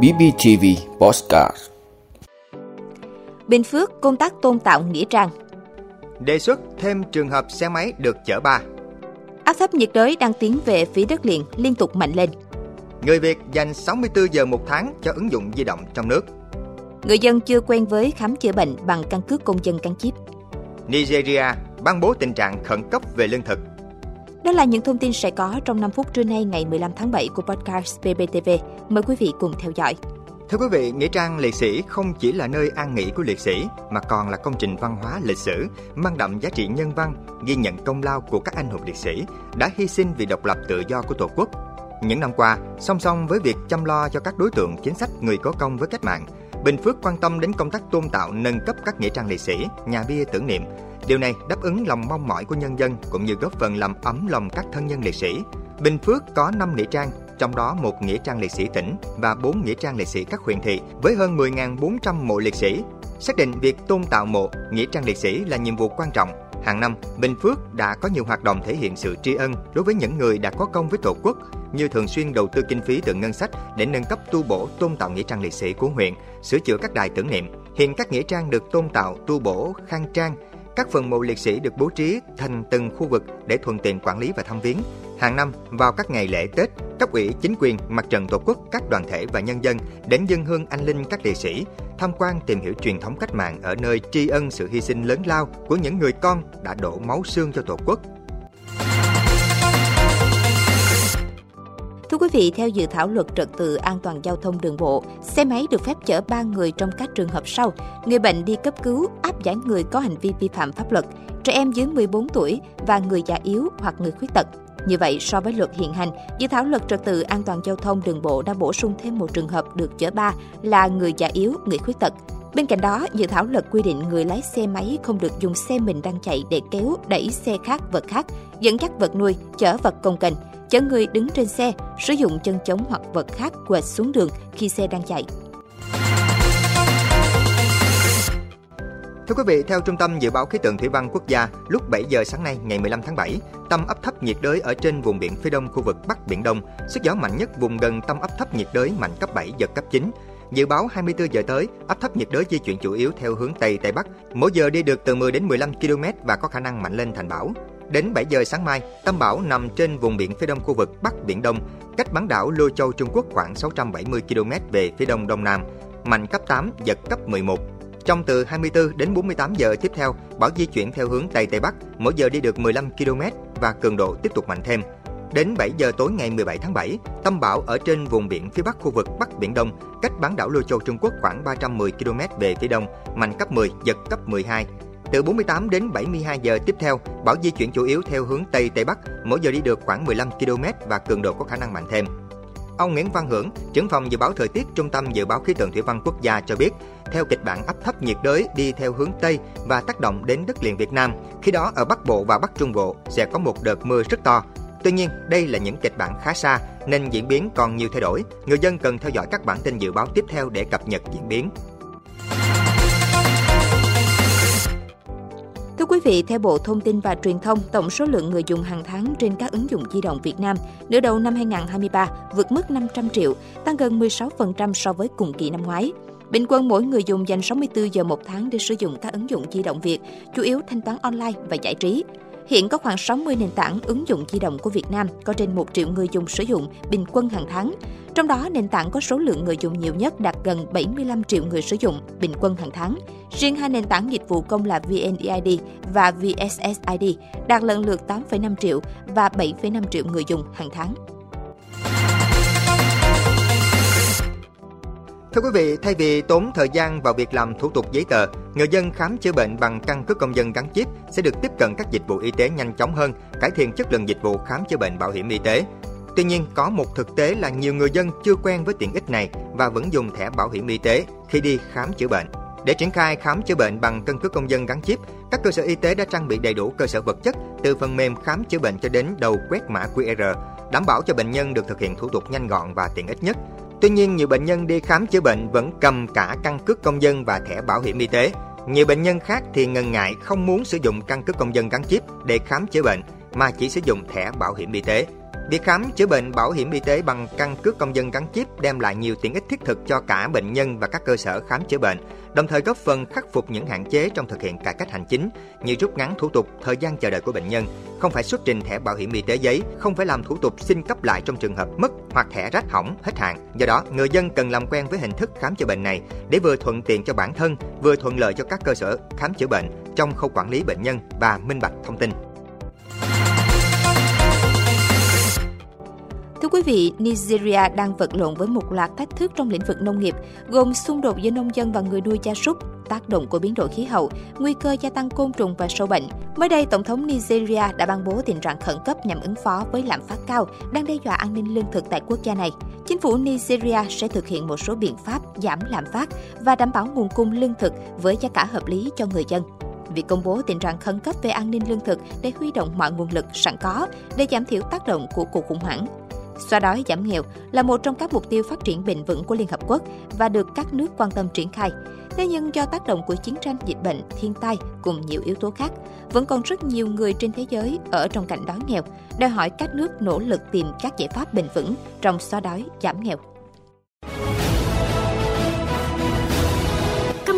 BBTV Postcard Bình Phước công tác tôn tạo nghĩa trang Đề xuất thêm trường hợp xe máy được chở ba. Áp thấp nhiệt đới đang tiến về phía đất liền liên tục mạnh lên. Người Việt dành 64 giờ một tháng cho ứng dụng di động trong nước. Người dân chưa quen với khám chữa bệnh bằng căn cước công dân gắn chip. Nigeria ban bố tình trạng khẩn cấp về lương thực. Đó là những thông tin sẽ có trong 5 phút trưa nay ngày 15 tháng 7 của podcast BBTV. Mời quý vị cùng theo dõi. Thưa quý vị, Nghĩa trang liệt sĩ không chỉ là nơi an nghỉ của liệt sĩ mà còn là công trình văn hóa lịch sử mang đậm giá trị nhân văn, ghi nhận công lao của các anh hùng liệt sĩ đã hy sinh vì độc lập tự do của Tổ quốc. Những năm qua, song song với việc chăm lo cho các đối tượng chính sách người có công với cách mạng, Bình Phước quan tâm đến công tác tôn tạo nâng cấp các nghĩa trang liệt sĩ, nhà bia tưởng niệm. Điều này đáp ứng lòng mong mỏi của nhân dân cũng như góp phần làm ấm lòng các thân nhân liệt sĩ. Bình Phước có 5 nghĩa trang, trong đó một nghĩa trang liệt sĩ tỉnh và 4 nghĩa trang liệt sĩ các huyện thị với hơn 10.400 mộ liệt sĩ. Xác định việc tôn tạo mộ, nghĩa trang liệt sĩ là nhiệm vụ quan trọng. Hàng năm, Bình Phước đã có nhiều hoạt động thể hiện sự tri ân đối với những người đã có công với Tổ quốc, như thường xuyên đầu tư kinh phí từ ngân sách để nâng cấp tu bổ tôn tạo nghĩa trang liệt sĩ của huyện, sửa chữa các đài tưởng niệm. Hiện các nghĩa trang được tôn tạo, tu bổ, khang trang, các phần mộ liệt sĩ được bố trí thành từng khu vực để thuận tiện quản lý và thăm viếng. Hàng năm, vào các ngày lễ Tết, cấp ủy, chính quyền, mặt trận tổ quốc, các đoàn thể và nhân dân đến dân hương anh linh các liệt sĩ, tham quan tìm hiểu truyền thống cách mạng ở nơi tri ân sự hy sinh lớn lao của những người con đã đổ máu xương cho Tổ quốc. Thưa quý vị, theo dự thảo luật trật tự an toàn giao thông đường bộ, xe máy được phép chở 3 người trong các trường hợp sau: người bệnh đi cấp cứu, áp giải người có hành vi vi phạm pháp luật, trẻ em dưới 14 tuổi và người già yếu hoặc người khuyết tật. Như vậy, so với luật hiện hành, dự thảo luật trật tự an toàn giao thông đường bộ đã bổ sung thêm một trường hợp được chở ba là người già yếu, người khuyết tật. Bên cạnh đó, dự thảo luật quy định người lái xe máy không được dùng xe mình đang chạy để kéo, đẩy xe khác, vật khác, dẫn dắt vật nuôi, chở vật công cành chở người đứng trên xe, sử dụng chân chống hoặc vật khác quệt xuống đường khi xe đang chạy. Thưa quý vị, theo Trung tâm Dự báo Khí tượng Thủy văn Quốc gia, lúc 7 giờ sáng nay ngày 15 tháng 7, tâm áp thấp nhiệt đới ở trên vùng biển phía đông khu vực Bắc Biển Đông, sức gió mạnh nhất vùng gần tâm áp thấp nhiệt đới mạnh cấp 7 giật cấp 9. Dự báo 24 giờ tới, áp thấp nhiệt đới di chuyển chủ yếu theo hướng Tây Tây Bắc, mỗi giờ đi được từ 10 đến 15 km và có khả năng mạnh lên thành bão. Đến 7 giờ sáng mai, tâm bão nằm trên vùng biển phía đông khu vực Bắc Biển Đông, cách bán đảo Lô Châu Trung Quốc khoảng 670 km về phía đông đông nam, mạnh cấp 8, giật cấp 11. Trong từ 24 đến 48 giờ tiếp theo, bão di chuyển theo hướng Tây Tây Bắc, mỗi giờ đi được 15 km và cường độ tiếp tục mạnh thêm. Đến 7 giờ tối ngày 17 tháng 7, tâm bão ở trên vùng biển phía bắc khu vực Bắc Biển Đông, cách bán đảo Lôi Châu Trung Quốc khoảng 310 km về phía đông, mạnh cấp 10, giật cấp 12. Từ 48 đến 72 giờ tiếp theo, bão di chuyển chủ yếu theo hướng Tây Tây Bắc, mỗi giờ đi được khoảng 15 km và cường độ có khả năng mạnh thêm. Ông Nguyễn Văn Hưởng, trưởng phòng dự báo thời tiết Trung tâm Dự báo Khí tượng Thủy văn Quốc gia cho biết, theo kịch bản áp thấp nhiệt đới đi theo hướng Tây và tác động đến đất liền Việt Nam, khi đó ở Bắc Bộ và Bắc Trung Bộ sẽ có một đợt mưa rất to. Tuy nhiên, đây là những kịch bản khá xa nên diễn biến còn nhiều thay đổi. Người dân cần theo dõi các bản tin dự báo tiếp theo để cập nhật diễn biến. Thưa quý vị, theo Bộ Thông tin và Truyền thông, tổng số lượng người dùng hàng tháng trên các ứng dụng di động Việt Nam nửa đầu năm 2023 vượt mức 500 triệu, tăng gần 16% so với cùng kỳ năm ngoái. Bình quân mỗi người dùng dành 64 giờ một tháng để sử dụng các ứng dụng di động Việt, chủ yếu thanh toán online và giải trí. Hiện có khoảng 60 nền tảng ứng dụng di động của Việt Nam có trên 1 triệu người dùng sử dụng bình quân hàng tháng. Trong đó, nền tảng có số lượng người dùng nhiều nhất đạt gần 75 triệu người sử dụng bình quân hàng tháng. Riêng hai nền tảng dịch vụ công là VNeID và VSSID đạt lần lượt 8,5 triệu và 7,5 triệu người dùng hàng tháng. Thưa quý vị, thay vì tốn thời gian vào việc làm thủ tục giấy tờ, người dân khám chữa bệnh bằng căn cước công dân gắn chip sẽ được tiếp cận các dịch vụ y tế nhanh chóng hơn, cải thiện chất lượng dịch vụ khám chữa bệnh bảo hiểm y tế. Tuy nhiên, có một thực tế là nhiều người dân chưa quen với tiện ích này và vẫn dùng thẻ bảo hiểm y tế khi đi khám chữa bệnh. Để triển khai khám chữa bệnh bằng căn cước công dân gắn chip, các cơ sở y tế đã trang bị đầy đủ cơ sở vật chất từ phần mềm khám chữa bệnh cho đến đầu quét mã QR, đảm bảo cho bệnh nhân được thực hiện thủ tục nhanh gọn và tiện ích nhất. Tuy nhiên, nhiều bệnh nhân đi khám chữa bệnh vẫn cầm cả căn cước công dân và thẻ bảo hiểm y tế. Nhiều bệnh nhân khác thì ngần ngại không muốn sử dụng căn cước công dân gắn chip để khám chữa bệnh mà chỉ sử dụng thẻ bảo hiểm y tế. Việc khám chữa bệnh bảo hiểm y tế bằng căn cước công dân gắn chip đem lại nhiều tiện ích thiết thực cho cả bệnh nhân và các cơ sở khám chữa bệnh, đồng thời góp phần khắc phục những hạn chế trong thực hiện cải cách hành chính như rút ngắn thủ tục, thời gian chờ đợi của bệnh nhân, không phải xuất trình thẻ bảo hiểm y tế giấy, không phải làm thủ tục xin cấp lại trong trường hợp mất hoặc thẻ rách hỏng hết hạn. Do đó, người dân cần làm quen với hình thức khám chữa bệnh này để vừa thuận tiện cho bản thân, vừa thuận lợi cho các cơ sở khám chữa bệnh trong khâu quản lý bệnh nhân và minh bạch thông tin. Quý vị, Nigeria đang vật lộn với một loạt thách thức trong lĩnh vực nông nghiệp, gồm xung đột giữa nông dân và người nuôi gia súc, tác động của biến đổi khí hậu, nguy cơ gia tăng côn trùng và sâu bệnh. Mới đây, Tổng thống Nigeria đã ban bố tình trạng khẩn cấp nhằm ứng phó với lạm phát cao đang đe dọa an ninh lương thực tại quốc gia này. Chính phủ Nigeria sẽ thực hiện một số biện pháp giảm lạm phát và đảm bảo nguồn cung lương thực với giá cả hợp lý cho người dân. Việc công bố tình trạng khẩn cấp về an ninh lương thực để huy động mọi nguồn lực sẵn có để giảm thiểu tác động của cuộc khủng hoảng Xóa đói giảm nghèo là một trong các mục tiêu phát triển bền vững của Liên Hợp Quốc và được các nước quan tâm triển khai. Thế nhưng do tác động của chiến tranh, dịch bệnh, thiên tai cùng nhiều yếu tố khác, vẫn còn rất nhiều người trên thế giới ở trong cảnh đói nghèo, đòi hỏi các nước nỗ lực tìm các giải pháp bền vững trong xóa đói, giảm nghèo.